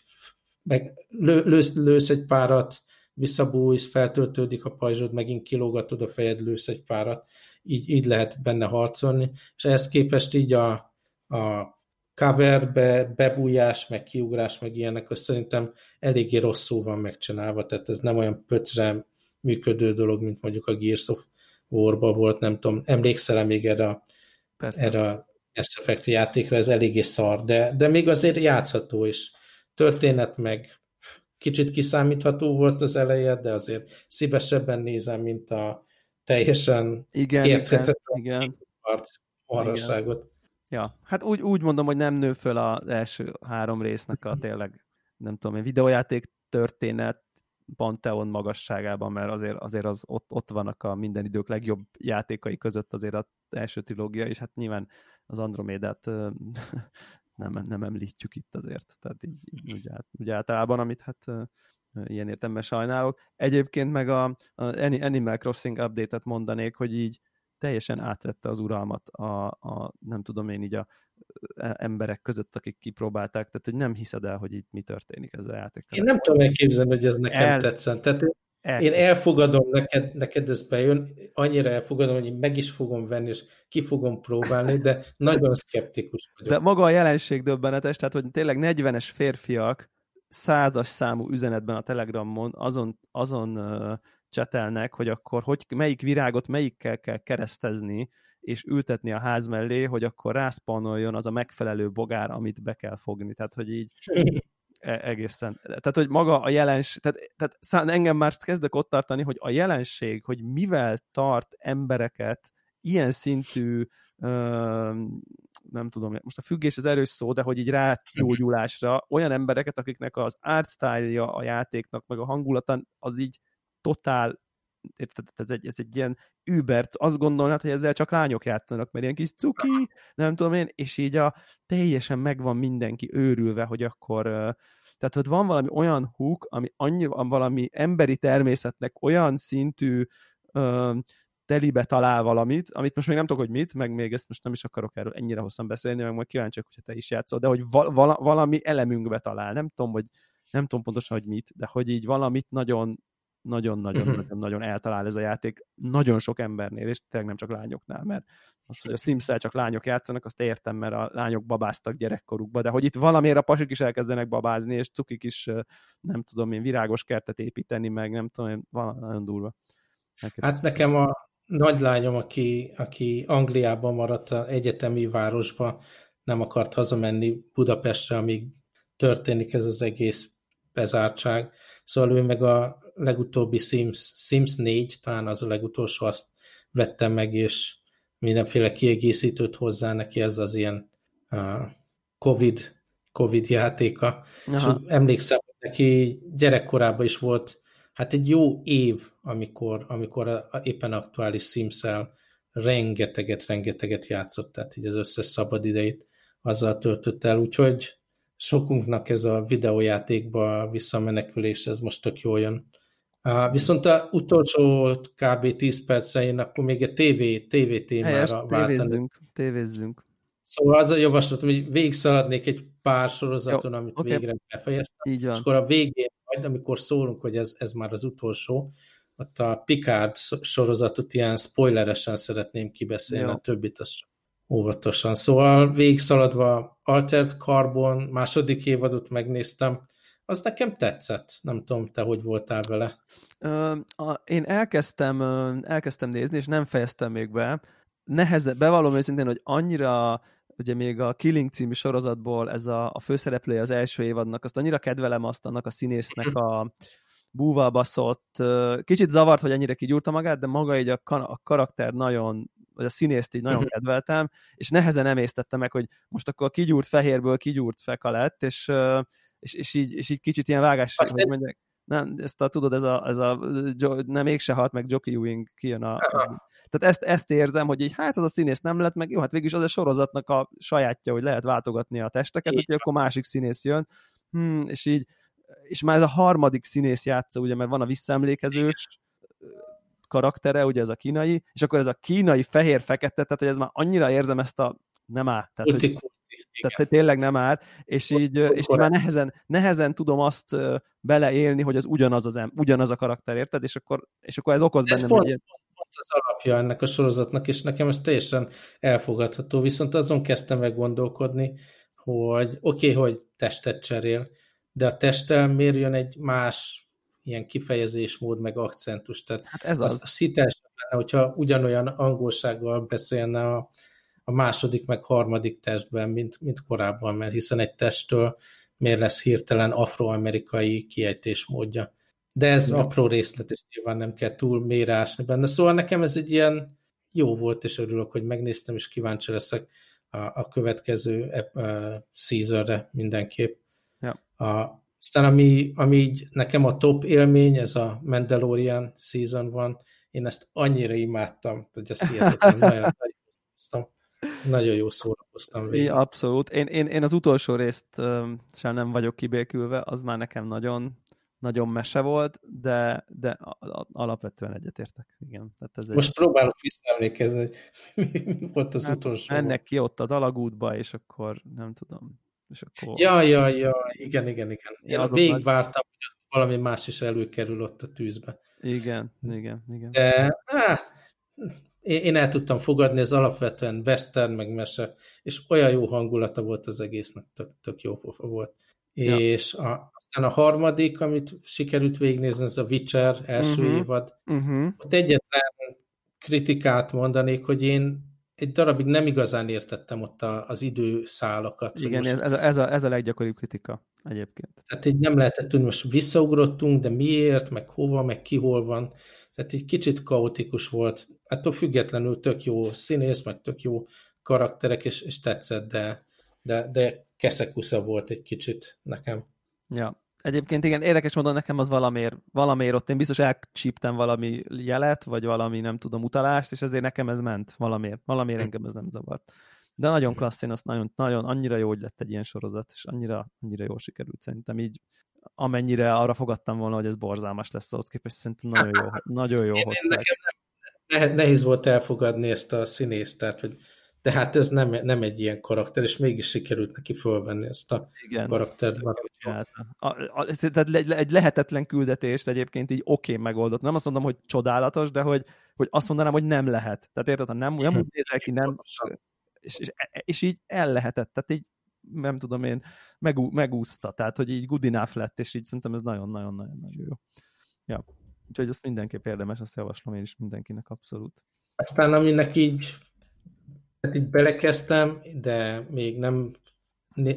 Speaker 1: meg lő, lősz, lősz egy párat, visszabújsz, feltöltődik a pajzsod, megint kilógatod a fejed, lősz egy párat, így, így lehet benne harcolni, és ehhez képest így a, a coverbe, bebújás, meg kiugrás, meg ilyenek, az szerintem eléggé rosszul van megcsinálva, tehát ez nem olyan pöcre működő dolog, mint mondjuk a Gears of War-ba volt, nem tudom, emlékszel-e még erre, Persze. erre a Mass Effect játékra, ez eléggé szar, de, de még azért játszható is. Történet meg kicsit kiszámítható volt az eleje, de azért szívesebben nézem, mint a teljesen
Speaker 2: igen, érthetetlen igen,
Speaker 1: igen.
Speaker 2: Ja, hát úgy, úgy mondom, hogy nem nő föl az első három résznek a tényleg, nem tudom én, videójáték történet Pantheon magasságában, mert azért, azért az ott, ott vannak a minden idők legjobb játékai között azért az első trilógia, és hát nyilván az Andromédát nem, nem említjük itt azért, tehát így, úgy, át, úgy általában, amit hát ilyen értemben sajnálok. Egyébként meg a, a Animal Crossing update-et mondanék, hogy így teljesen átvette az uralmat a, a nem tudom én így a e, emberek között, akik kipróbálták, tehát hogy nem hiszed el, hogy itt mi történik ezzel a játékkal.
Speaker 1: Én nem tudom elképzelni, hogy ez nekem el... tetszett. Tehát el... én elfogadom, neked, neked ez bejön, annyira elfogadom, hogy én meg is fogom venni, és ki fogom próbálni, de nagyon szkeptikus vagyok.
Speaker 2: De maga a jelenség döbbenetes, tehát hogy tényleg 40-es férfiak százas számú üzenetben a Telegramon azon, azon csetelnek, hogy akkor hogy, melyik virágot melyikkel kell keresztezni, és ültetni a ház mellé, hogy akkor rászpanoljon az a megfelelő bogár, amit be kell fogni. Tehát, hogy így e, egészen. Tehát, hogy maga a jelenség, tehát, tehát engem már kezdek ott tartani, hogy a jelenség, hogy mivel tart embereket ilyen szintű nem tudom, most a függés az erős szó, de hogy így rágyógyulásra olyan embereket, akiknek az art style a játéknak, meg a hangulata az így totál, érted, ez egy, ez egy ilyen Uber, azt gondolnád, hogy ezzel csak lányok játszanak, mert ilyen kis cuki, nem tudom én, és így a teljesen megvan mindenki őrülve, hogy akkor tehát hogy van valami olyan hook, ami annyi, valami emberi természetnek olyan szintű ö, telibe talál valamit, amit most még nem tudok, hogy mit, meg még ezt most nem is akarok erről ennyire hosszan beszélni, meg majd kíváncsiak, hogyha te is játszol, de hogy val- valami elemünkbe talál. Nem tudom, hogy nem tudom pontosan, hogy mit, de hogy így valamit nagyon nagyon-nagyon-nagyon eltalál ez a játék nagyon sok embernél, és tényleg nem csak lányoknál, mert az, hogy a sims csak lányok játszanak, azt értem, mert a lányok babáztak gyerekkorukba, de hogy itt valamiért a pasik is elkezdenek babázni, és cukik is, nem tudom én, virágos kertet építeni, meg nem tudom én, van nagyon durva.
Speaker 1: Nekem hát nekem a nagylányom, aki, aki Angliában maradt a egyetemi városba, nem akart hazamenni Budapestre, amíg történik ez az egész bezártság. Szóval ő meg a legutóbbi Sims, Sims 4, talán az a legutolsó, azt vettem meg, és mindenféle kiegészítőt hozzá neki, ez az ilyen uh, COVID, COVID játéka. Aha. És emlékszem, hogy neki gyerekkorában is volt hát egy jó év, amikor, amikor a, a éppen aktuális sims rengeteget, rengeteget játszott, tehát így az összes szabad idejét azzal töltött el, úgyhogy sokunknak ez a videójátékba visszamenekülés, ez most tök jól jön. Viszont a utolsó kb. 10 percre én akkor még egy TV, TV témára Helyes.
Speaker 2: Tévézzünk, tévézzünk.
Speaker 1: Szóval az a javaslatom, hogy végigszaladnék egy pár sorozaton, Jó, amit okay. végre befejeztem.
Speaker 2: Így van.
Speaker 1: És akkor a végén, majd amikor szólunk, hogy ez, ez már az utolsó, ott a Picard sorozatot ilyen spoileresen szeretném kibeszélni, Jó. a többit az óvatosan. Szóval végigszaladva Altered Carbon második évadot megnéztem, az nekem tetszett. Nem tudom, te hogy voltál vele.
Speaker 2: Én elkezdtem, elkezdtem nézni, és nem fejeztem még be. Neheze, bevallom őszintén, hogy annyira ugye még a Killing című sorozatból ez a, a főszereplője az első évadnak, azt annyira kedvelem azt annak a színésznek a búval baszott, kicsit zavart, hogy ennyire kigyúrta magát, de maga így a, a karakter nagyon, vagy a színészt így nagyon uh-huh. kedveltem, és nehezen emésztettem meg, hogy most akkor a kigyúrt fehérből kigyúrt feka lett, és, és, és, így, és így kicsit ilyen vágás, Azt hogy mondják, nem, ezt a, tudod, ez a, ez a nem mégse halt meg Jockey Ewing kijön a, tehát ezt, ezt érzem, hogy így hát az a színész nem lett meg, jó, hát végülis az a sorozatnak a sajátja, hogy lehet váltogatni a testeket, hogy akkor másik színész jön, hmm, és így, és már ez a harmadik színész játsza, ugye, mert van a visszaemlékezős karaktere, ugye ez a kínai, és akkor ez a kínai fehér-fekete, tehát hogy ez már annyira érzem ezt a nem áll. Tehát, hogy, tehát hogy tényleg nem áll, és így, és így már nehezen, nehezen tudom azt beleélni, hogy az ugyanaz, az em, ugyanaz a karakter, érted? És akkor, és akkor ez okoz bennem egy ilyen
Speaker 1: az alapja ennek a sorozatnak, és nekem ez teljesen elfogadható, viszont azon kezdtem meg gondolkodni, hogy oké, okay, hogy testet cserél, de a testtel miért jön egy más ilyen kifejezésmód, meg akcentus. Tehát hát ez az. az, az hiteles lenne, hogyha ugyanolyan angolsággal beszélne a, a második, meg harmadik testben, mint, mint korábban, mert hiszen egy testtől miért lesz hirtelen afroamerikai kiejtésmódja. De ez Igen. apró részlet, és nyilván nem kell túl mélyre ásni benne. Szóval nekem ez egy ilyen jó volt, és örülök, hogy megnéztem, és kíváncsi leszek a, a következő uh, seasonre mindenképp.
Speaker 2: Ja.
Speaker 1: A, aztán ami, ami így nekem a top élmény, ez a Mandalorian season van, én ezt annyira imádtam, hogy ezt hihetetlen, nagyon, nagyon, nagyon jó szórakoztam
Speaker 2: végig. Ja, abszolút. Én, én, én az utolsó részt um, sem nem vagyok kibékülve, az már nekem nagyon nagyon mese volt, de, de alapvetően egyetértek. Igen.
Speaker 1: Tehát ez Most egy... próbálok visszaemlékezni, hogy mi volt az
Speaker 2: hát,
Speaker 1: utolsó.
Speaker 2: Mennek ki ott az alagútba, és akkor nem tudom. És akkor...
Speaker 1: Ja, ja, ja, igen, igen, igen. Én ja, végig nagy... vártam, hogy valami más is előkerül ott a tűzbe.
Speaker 2: Igen, igen, igen.
Speaker 1: De, á, én el tudtam fogadni, ez alapvetően western, meg mese, és olyan jó hangulata volt az egésznek, tök, tök jó pofa volt. Ja. És a, aztán a harmadik, amit sikerült végignézni, ez a Witcher első uh-huh. évad. Uh-huh. Ott egyetlen kritikát mondanék, hogy én egy darabig nem igazán értettem ott a, az időszálakat.
Speaker 2: Igen, most... ez, a, ez, a, ez a leggyakoribb kritika egyébként.
Speaker 1: Tehát így nem lehetett tudni, most visszaugrottunk, de miért, meg hova, meg ki hol van. Tehát egy kicsit kaotikus volt. Ettől függetlenül tök jó színész, meg tök jó karakterek, és, és tetszett, de, de, de keszekusza volt egy kicsit nekem.
Speaker 2: Ja, Egyébként igen, érdekes mondom, nekem az valamiért, valamiért ott én biztos elcsíptem valami jelet, vagy valami, nem tudom, utalást, és ezért nekem ez ment valamiért. Valamiért hm. engem ez nem zavart. De nagyon hm. klassz, én azt nagyon, nagyon, annyira jó, hogy lett egy ilyen sorozat, és annyira, annyira jól sikerült szerintem így, amennyire arra fogadtam volna, hogy ez borzalmas lesz ahhoz képest, szerintem nagyon jó, nagyon jó hozták.
Speaker 1: Nekem nehéz volt elfogadni ezt a színészt, tehát, hogy de hát ez nem, nem egy ilyen karakter, és mégis sikerült neki fölvenni ezt a Igen, karaktert.
Speaker 2: tehát egy lehetetlen küldetést egyébként így oké okay megoldott. Nem azt mondom, hogy csodálatos, de hogy, hogy azt mondanám, hogy nem lehet. Tehát érted, ha nem, nem úgy nézel ki, nem, és, és, és így el lehetett. Tehát így nem tudom én, megú, megúszta, tehát hogy így good enough lett, és így szerintem ez nagyon-nagyon-nagyon jó. Ja. Úgyhogy ezt mindenképp érdemes, azt javaslom én is mindenkinek abszolút.
Speaker 1: Aztán aminek így Hát így belekezdtem, de még nem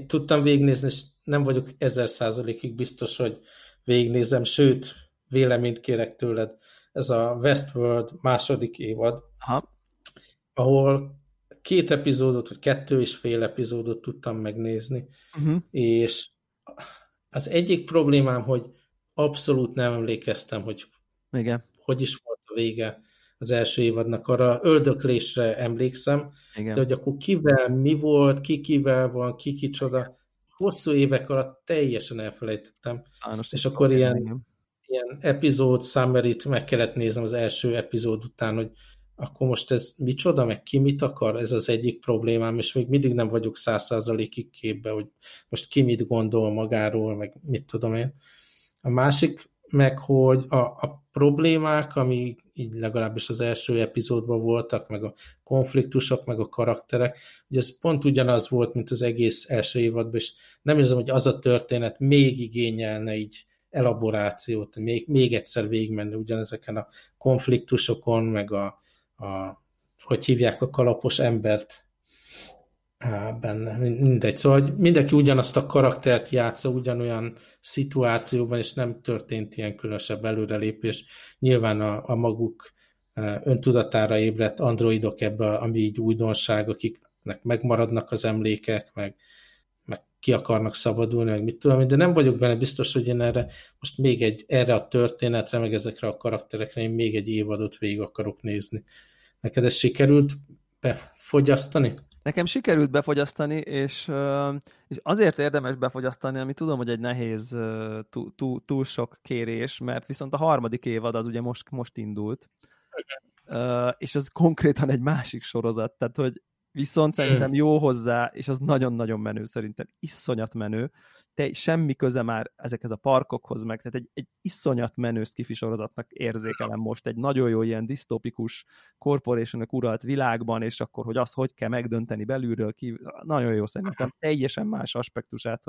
Speaker 1: tudtam végignézni, és nem vagyok ezer százalékig biztos, hogy végignézem, sőt, véleményt kérek tőled. Ez a Westworld második évad.
Speaker 2: Aha.
Speaker 1: ahol két epizódot, vagy kettő és fél epizódot tudtam megnézni, uh-huh. és az egyik problémám, hogy abszolút nem emlékeztem, hogy
Speaker 2: Igen.
Speaker 1: hogy is volt a vége az első évadnak, arra öldöklésre emlékszem, Igen. de hogy akkor kivel mi volt, ki kivel van, ki kicsoda, hosszú évek alatt teljesen elfelejtettem. Sajnos és akkor ilyen, ilyen epizód summary meg kellett néznem az első epizód után, hogy akkor most ez micsoda, meg ki mit akar, ez az egyik problémám, és még mindig nem vagyok száz százalékig képbe, hogy most ki mit gondol magáról, meg mit tudom én. A másik meg, hogy a, a problémák, ami így legalábbis az első epizódban voltak, meg a konfliktusok, meg a karakterek, hogy ez pont ugyanaz volt, mint az egész első évadban, és nem érzem, hogy az a történet még igényelne így elaborációt, még, még egyszer végigmenni ugyanezeken a konfliktusokon, meg a, a, hogy hívják a kalapos embert benne, mindegy. Szóval hogy mindenki ugyanazt a karaktert játsza ugyanolyan szituációban, és nem történt ilyen különösebb előrelépés. Nyilván a, a maguk öntudatára ébredt androidok ebbe, ami így újdonság, akiknek megmaradnak az emlékek, meg, ki akarnak szabadulni, meg mit tudom, de nem vagyok benne biztos, hogy én erre most még egy, erre a történetre, meg ezekre a karakterekre én még egy évadot végig akarok nézni. Neked ez sikerült befogyasztani?
Speaker 2: Nekem sikerült befogyasztani, és, és azért érdemes befogyasztani, ami tudom, hogy egy nehéz, túl, túl, túl sok kérés, mert viszont a harmadik évad az ugye most, most indult, és az konkrétan egy másik sorozat, tehát hogy viszont szerintem jó hozzá, és az nagyon-nagyon menő szerintem, iszonyat menő, te, semmi köze már ezekhez a parkokhoz meg, tehát egy, egy iszonyat menő skifi sorozatnak érzékelem most, egy nagyon jó ilyen disztópikus corporation uralt világban, és akkor, hogy azt hogy kell megdönteni belülről ki, nagyon jó szerintem, teljesen más aspektusát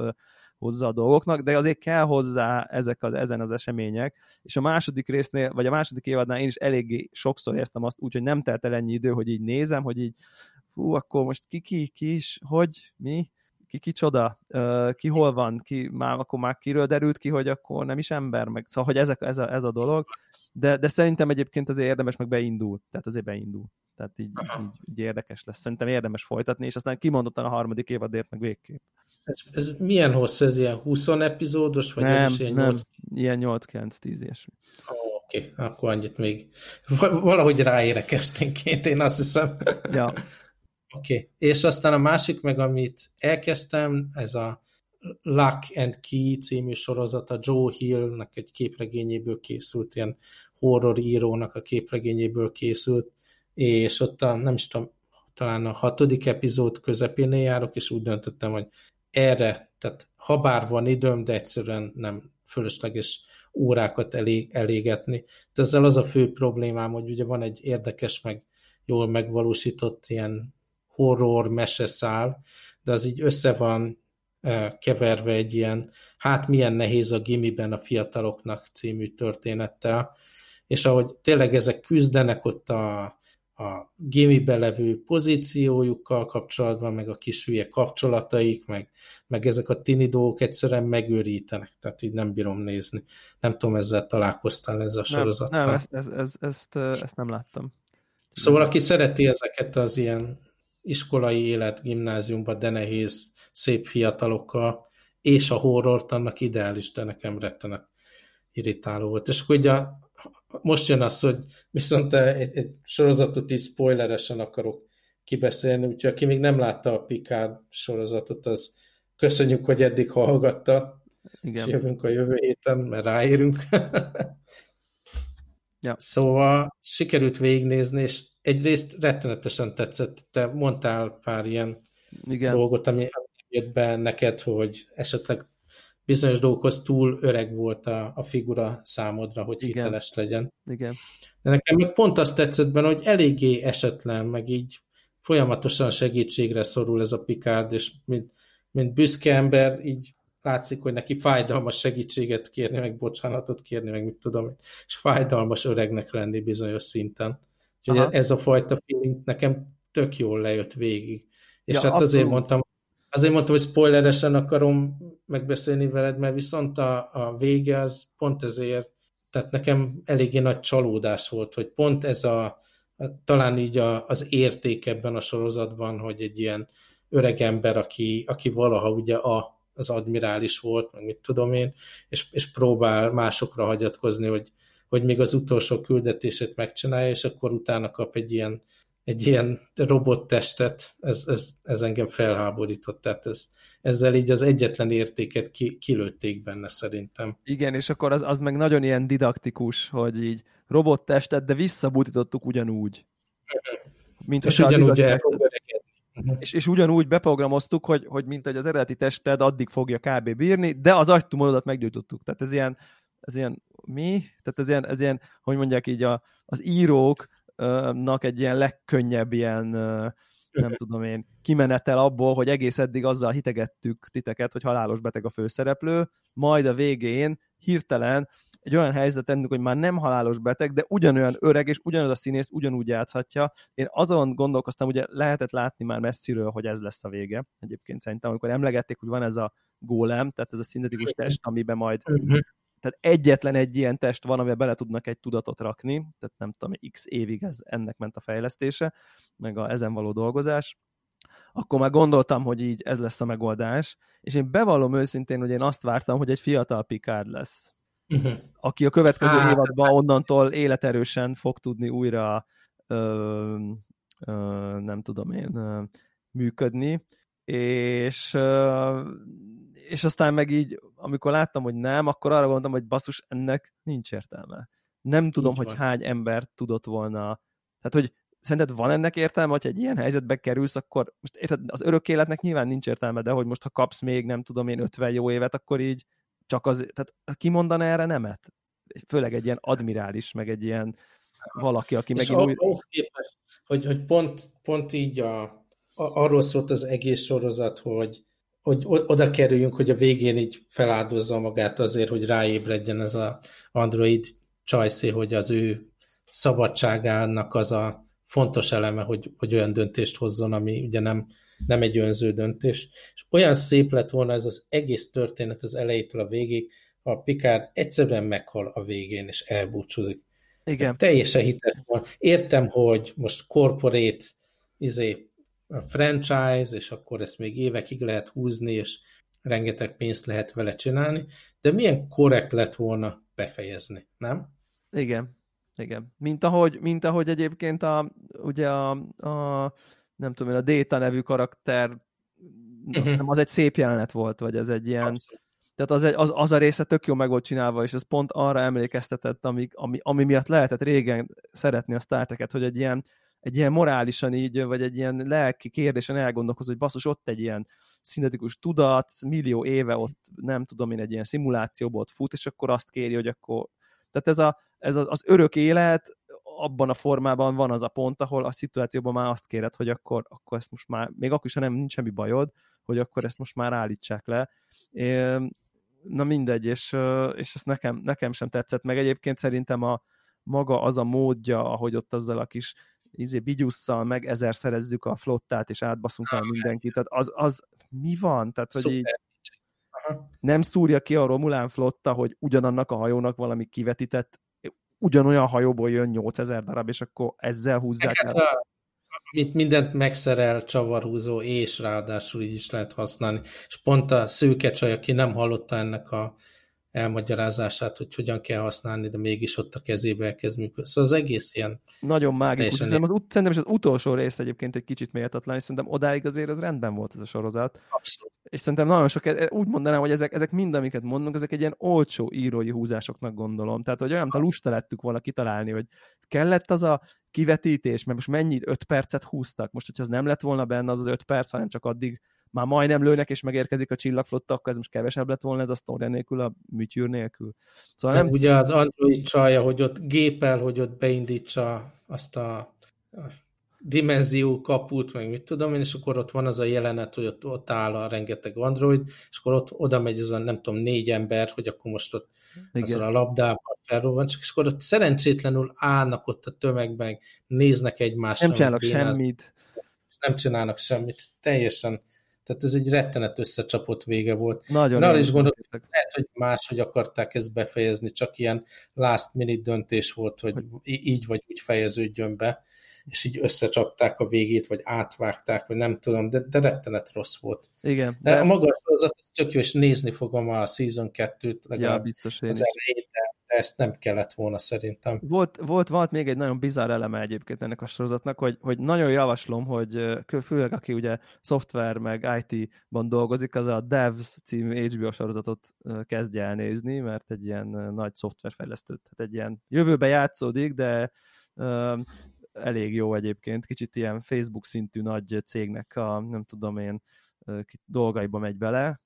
Speaker 2: hozza a dolgoknak, de azért kell hozzá ezek az, ezen az események, és a második résznél, vagy a második évadnál én is eléggé sokszor éreztem azt úgy, hogy nem telt el ennyi idő, hogy így nézem, hogy így fú, akkor most ki, ki, ki is, hogy, mi, ki kicsoda, ki hol van, ki, már, akkor már kiről derült ki, hogy akkor nem is ember, meg szóval, hogy ezek, ez, a, ez a dolog, de, de szerintem egyébként azért érdemes, meg beindul, tehát azért beindul. Tehát így, így, így érdekes lesz. Szerintem érdemes folytatni, és aztán kimondottan a harmadik évadért meg végképp.
Speaker 1: Ez, ez milyen hosszú? Ez ilyen 20 epizódos? Vagy
Speaker 2: nem,
Speaker 1: ez is
Speaker 2: ilyen nem, 8... ilyen 8-9-10 ilyesmi.
Speaker 1: Oké, okay, akkor annyit még. Valahogy ráérek esténként, én azt hiszem.
Speaker 2: Ja.
Speaker 1: Oké, okay. és aztán a másik meg, amit elkezdtem, ez a Luck and Key című sorozata Joe Hill-nek egy képregényéből készült, ilyen horror írónak a képregényéből készült, és ott a, nem is tudom, talán a hatodik epizód közepénél járok, és úgy döntöttem, hogy erre, tehát ha bár van időm, de egyszerűen nem fölösleges órákat elég, elégetni. De ezzel az a fő problémám, hogy ugye van egy érdekes, meg jól megvalósított ilyen horror meseszál, de az így össze van keverve egy ilyen, hát milyen nehéz a gimiben a fiataloknak című történettel, és ahogy tényleg ezek küzdenek ott a, a gimibe levő pozíciójukkal kapcsolatban, meg a kis hülye kapcsolataik, meg, meg ezek a tini dolgok egyszerűen megőrítenek, tehát így nem bírom nézni. Nem tudom, ezzel találkoztál ez a sorozattal.
Speaker 2: Nem, nem ezt, ezt, ezt, ezt, ezt nem láttam.
Speaker 1: Szóval aki szereti ezeket az ilyen iskolai élet gimnáziumban, de nehéz, szép fiatalokkal, és a horrort annak ideális, de nekem rettenet irritáló volt. És akkor ugye most jön az, hogy viszont egy, egy sorozatot is spoileresen akarok kibeszélni, úgyhogy aki még nem látta a Picard sorozatot, az köszönjük, hogy eddig hallgatta, Igen. és jövünk a jövő héten, mert ráérünk. ja. Szóval sikerült végignézni, és egyrészt rettenetesen tetszett. Te mondtál pár ilyen Igen. dolgot, ami jött be neked, hogy esetleg bizonyos dolgokhoz túl öreg volt a, a figura számodra, hogy Igen. hiteles legyen.
Speaker 2: Igen.
Speaker 1: De nekem meg pont azt tetszett benne, hogy eléggé esetlen, meg így folyamatosan segítségre szorul ez a Picard, és mint, mint büszke ember, így látszik, hogy neki fájdalmas segítséget kérni, meg bocsánatot kérni, meg mit tudom, és fájdalmas öregnek lenni bizonyos szinten. Úgyhogy Aha. ez a fajta feeling nekem tök jól lejött végig. És ja, hát abszolút. azért mondtam, azért mondtam, hogy spoileresen akarom megbeszélni veled, mert viszont a, a vége az pont ezért, tehát nekem eléggé nagy csalódás volt, hogy pont ez a talán így a, az érték ebben a sorozatban, hogy egy ilyen öreg ember, aki, aki valaha ugye a, az admirális volt, meg mit tudom én, és, és próbál másokra hagyatkozni, hogy, hogy még az utolsó küldetését megcsinálja, és akkor utána kap egy ilyen, egy ilyen robottestet, ez, ez, ez engem felháborított, tehát ez, ezzel így az egyetlen értéket ki, kilőtték benne szerintem.
Speaker 2: Igen, és akkor az, az meg nagyon ilyen didaktikus, hogy így robottestet, de visszabutítottuk ugyanúgy.
Speaker 1: Mint és ugyanúgy el
Speaker 2: és, és ugyanúgy beprogramoztuk, hogy, hogy mint hogy az eredeti tested addig fogja kb. bírni, de az agytumorodat meggyújtottuk. Tehát ez ilyen, ez ilyen mi? Tehát ez ilyen, ez ilyen hogy mondják így, a, az íróknak egy ilyen legkönnyebb ilyen, nem tudom én, kimenetel abból, hogy egész eddig azzal hitegettük titeket, hogy halálos beteg a főszereplő, majd a végén hirtelen egy olyan helyzet ennünk, hogy már nem halálos beteg, de ugyanolyan öreg, és ugyanaz a színész ugyanúgy játszhatja. Én azon gondolkoztam, ugye lehetett látni már messziről, hogy ez lesz a vége. Egyébként szerintem, amikor emlegették, hogy van ez a gólem, tehát ez a szintetikus test, amiben majd mhm tehát egyetlen egy ilyen test van, amivel bele tudnak egy tudatot rakni, tehát nem tudom, x évig ez, ennek ment a fejlesztése, meg a ezen való dolgozás, akkor már gondoltam, hogy így ez lesz a megoldás, és én bevallom őszintén, hogy én azt vártam, hogy egy fiatal Picard lesz, uh-huh. aki a következő hát, évadban onnantól életerősen fog tudni újra ö, ö, nem tudom én, ö, működni, és és aztán meg így, amikor láttam, hogy nem, akkor arra gondoltam, hogy basszus, ennek nincs értelme. Nem tudom, Nincs hogy van. hány ember tudott volna, tehát hogy szerinted van ennek értelme, hogy egy ilyen helyzetbe kerülsz, akkor most érted, az örök életnek nyilván nincs értelme, de hogy most ha kapsz még, nem tudom én, 50 jó évet, akkor így csak az, tehát ki mondaná erre nemet? Főleg egy ilyen admirális, meg egy ilyen valaki, aki
Speaker 1: meg megint új... képest, hogy, hogy pont, pont így a, arról szólt az egész sorozat, hogy, hogy oda kerüljünk, hogy a végén így feláldozza magát azért, hogy ráébredjen ez az android csajszé, hogy az ő szabadságának az a fontos eleme, hogy, hogy olyan döntést hozzon, ami ugye nem, nem egy önző döntés. És olyan szép lett volna ez az egész történet az elejétől a végig, a Picard egyszerűen meghal a végén, és elbúcsúzik.
Speaker 2: Igen.
Speaker 1: Teljesen hites van. Értem, hogy most corporate izé, a franchise, és akkor ezt még évekig lehet húzni, és rengeteg pénzt lehet vele csinálni, de milyen korrekt lett volna befejezni, nem?
Speaker 2: Igen, igen. Mint ahogy, mint ahogy egyébként a, ugye a, a nem tudom én, a Data nevű karakter, uh-huh. az egy szép jelenet volt, vagy ez egy ilyen, Abszolút. tehát az, egy, az, az a része tök jó meg volt csinálva, és ez pont arra emlékeztetett, ami, ami, ami miatt lehetett régen szeretni a Star Trek-et, hogy egy ilyen egy ilyen morálisan így, vagy egy ilyen lelki kérdésen elgondolkoz, hogy basszus, ott egy ilyen szintetikus tudat, millió éve ott, nem tudom én, egy ilyen szimulációból ott fut, és akkor azt kéri, hogy akkor... Tehát ez, a, ez az, az örök élet, abban a formában van az a pont, ahol a szituációban már azt kéred, hogy akkor, akkor ezt most már, még akkor is, ha nem, nincs semmi bajod, hogy akkor ezt most már állítsák le. Na mindegy, és, és ezt nekem, nekem sem tetszett, meg egyébként szerintem a maga az a módja, ahogy ott azzal a kis izé, bigyusszal meg ezer szerezzük a flottát, és átbaszunk el mindenkit. Tehát az, az mi van? Tehát, hogy így nem szúrja ki a Romulán flotta, hogy ugyanannak a hajónak valami kivetített, ugyanolyan hajóból jön 8000 darab, és akkor ezzel húzzák hát, el.
Speaker 1: Itt mindent megszerel, csavarhúzó, és ráadásul így is lehet használni. És pont a szőke csaj, aki nem hallotta ennek a elmagyarázását, hogy hogyan kell használni, de mégis ott a kezébe elkezd működni. Szóval az egész ilyen...
Speaker 2: Nagyon mágikus. Szerintem, az, szerintem is az utolsó rész egyébként egy kicsit méltatlan, és szerintem odáig azért ez rendben volt ez a sorozat.
Speaker 1: Abszolút.
Speaker 2: És szerintem nagyon sok, e- úgy mondanám, hogy ezek, ezek mind, amiket mondunk, ezek egy ilyen olcsó írói húzásoknak gondolom. Tehát, hogy olyan, a lusta lettük volna kitalálni, hogy kellett az a kivetítés, mert most mennyit, öt percet húztak. Most, hogyha az nem lett volna benne az az öt perc, hanem csak addig már majdnem lőnek, és megérkezik a csillagflotta, akkor ez most kevesebb lett volna ez a sztori nélkül, a műtyűr nélkül.
Speaker 1: Szóval nem... Ugye az Android csalja, hogy ott gépel, hogy ott beindítsa azt a, dimenzió kaput, meg mit tudom én, és akkor ott van az a jelenet, hogy ott, ott áll a rengeteg android, és akkor ott oda megy az a nem tudom, négy ember, hogy akkor most ott Igen. azzal a labdával felrobban, csak és akkor ott szerencsétlenül állnak ott a tömegben, néznek egymásra.
Speaker 2: Nem csinálnak semmit.
Speaker 1: Nem csinálnak semmit. Teljesen tehát ez egy rettenet összecsapott vége volt.
Speaker 2: Nagyon
Speaker 1: arra is gondoltam, hogy lehet, hogy máshogy akarták ezt befejezni, csak ilyen last minute döntés volt, hogy így vagy úgy fejeződjön be. és így összecsapták a végét, vagy átvágták, vagy nem tudom, de, de rettenet rossz volt.
Speaker 2: Igen.
Speaker 1: De, de a maga sorozat, tök jó, és nézni fogom a Season 2-t legalább
Speaker 2: ja, biztos én
Speaker 1: az elején, de ezt nem kellett volna szerintem.
Speaker 2: Volt, volt, volt még egy nagyon bizarr eleme egyébként ennek a sorozatnak, hogy, hogy nagyon javaslom, hogy főleg aki ugye szoftver meg IT-ban dolgozik, az a Devs című HBO sorozatot kezdje el nézni, mert egy ilyen nagy szoftverfejlesztő, tehát egy ilyen jövőbe játszódik, de uh, elég jó egyébként, kicsit ilyen Facebook szintű nagy cégnek a, nem tudom én, dolgaiba megy bele,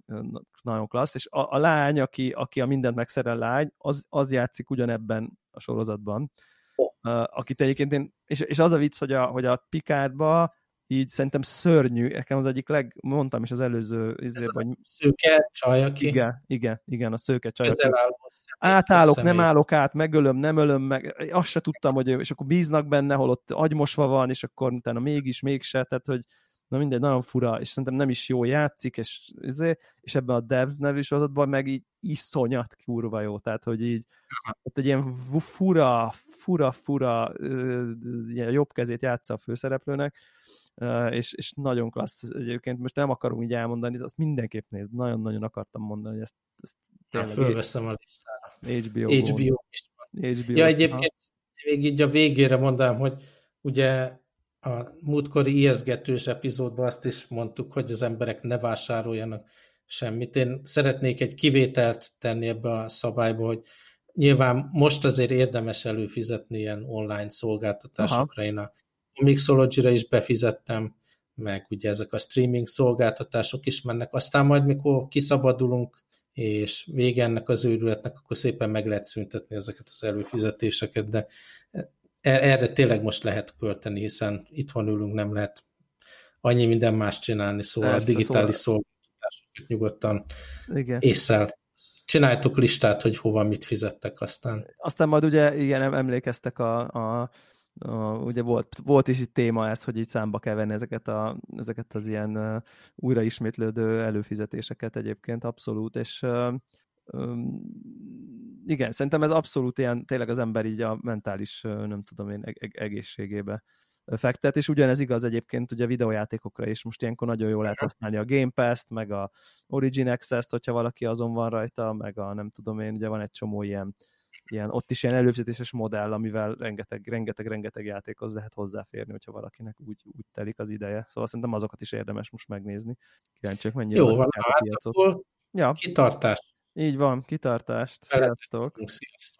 Speaker 2: nagyon klassz, és a, a lány, aki, aki a mindent megszerel lány, az, az játszik ugyanebben a sorozatban, oh. akit egyébként én, és, és az a vicc, hogy a, hogy a Picardba így szerintem szörnyű, nekem az egyik leg, mondtam is az előző izében, hogy...
Speaker 1: Szőke csaj, aki...
Speaker 2: Igen, igen, igen, a szőke csaj. Átállok, nem állok át, megölöm, nem ölöm, meg azt se tudtam, hogy és akkor bíznak benne, holott agymosva van, és akkor utána mégis, mégse, tehát hogy na mindegy, nagyon fura, és szerintem nem is jó játszik, és, izé, és ebben a Devs nevű sorozatban meg így iszonyat kurva jó, tehát hogy így ott egy ilyen fura, fura, fura ilyen jobb kezét játsza a főszereplőnek, és, és nagyon klassz egyébként, most nem akarom így elmondani, de azt mindenképp nézd, nagyon-nagyon akartam mondani, hogy ezt, ezt
Speaker 1: tényleg... Fölveszem a listára.
Speaker 2: HBO.
Speaker 1: HBO. HBO ja, egyébként még így a végére mondanám, hogy ugye a múltkori ijeszgetős epizódban azt is mondtuk, hogy az emberek ne vásároljanak semmit. Én szeretnék egy kivételt tenni ebbe a szabályba, hogy nyilván most azért érdemes előfizetni ilyen online szolgáltatásokra. Aha. Én a Mixology-ra is befizettem, meg ugye ezek a streaming szolgáltatások is mennek. Aztán majd, mikor kiszabadulunk, és vége ennek az őrületnek, akkor szépen meg lehet szüntetni ezeket az előfizetéseket, de erre tényleg most lehet költeni, hiszen itthon ülünk, nem lehet annyi minden más csinálni, szóval Persze, a digitális szóval... szolgáltatásokat nyugodtan Igen. észszel. Csináltok listát, hogy hova mit fizettek aztán.
Speaker 2: Aztán majd ugye, igen, emlékeztek a, a Uh, ugye volt, volt is itt téma ez, hogy így számba kell venni ezeket, a, ezeket az ilyen uh, újraismétlődő előfizetéseket egyébként abszolút, és igen, szerintem ez abszolút ilyen, tényleg az ember így a mentális, nem tudom én, egészségébe fektet, és ugyanez igaz egyébként ugye a videójátékokra is, most ilyenkor nagyon jól lehet használni a Game Pass-t, meg a Origin Access-t, hogyha valaki azon van rajta, meg a nem tudom én, ugye van egy csomó ilyen, ilyen ott is ilyen előfizetéses modell, amivel rengeteg, rengeteg, rengeteg játékhoz lehet hozzáférni, hogyha valakinek úgy, úgy telik az ideje. Szóval szerintem azokat is érdemes most megnézni. Kíváncsiak, mennyire
Speaker 1: Jó, van, piacot. Ja. Kitartás.
Speaker 2: Így van, kitartást. Sziasztok!
Speaker 1: Sziasztok!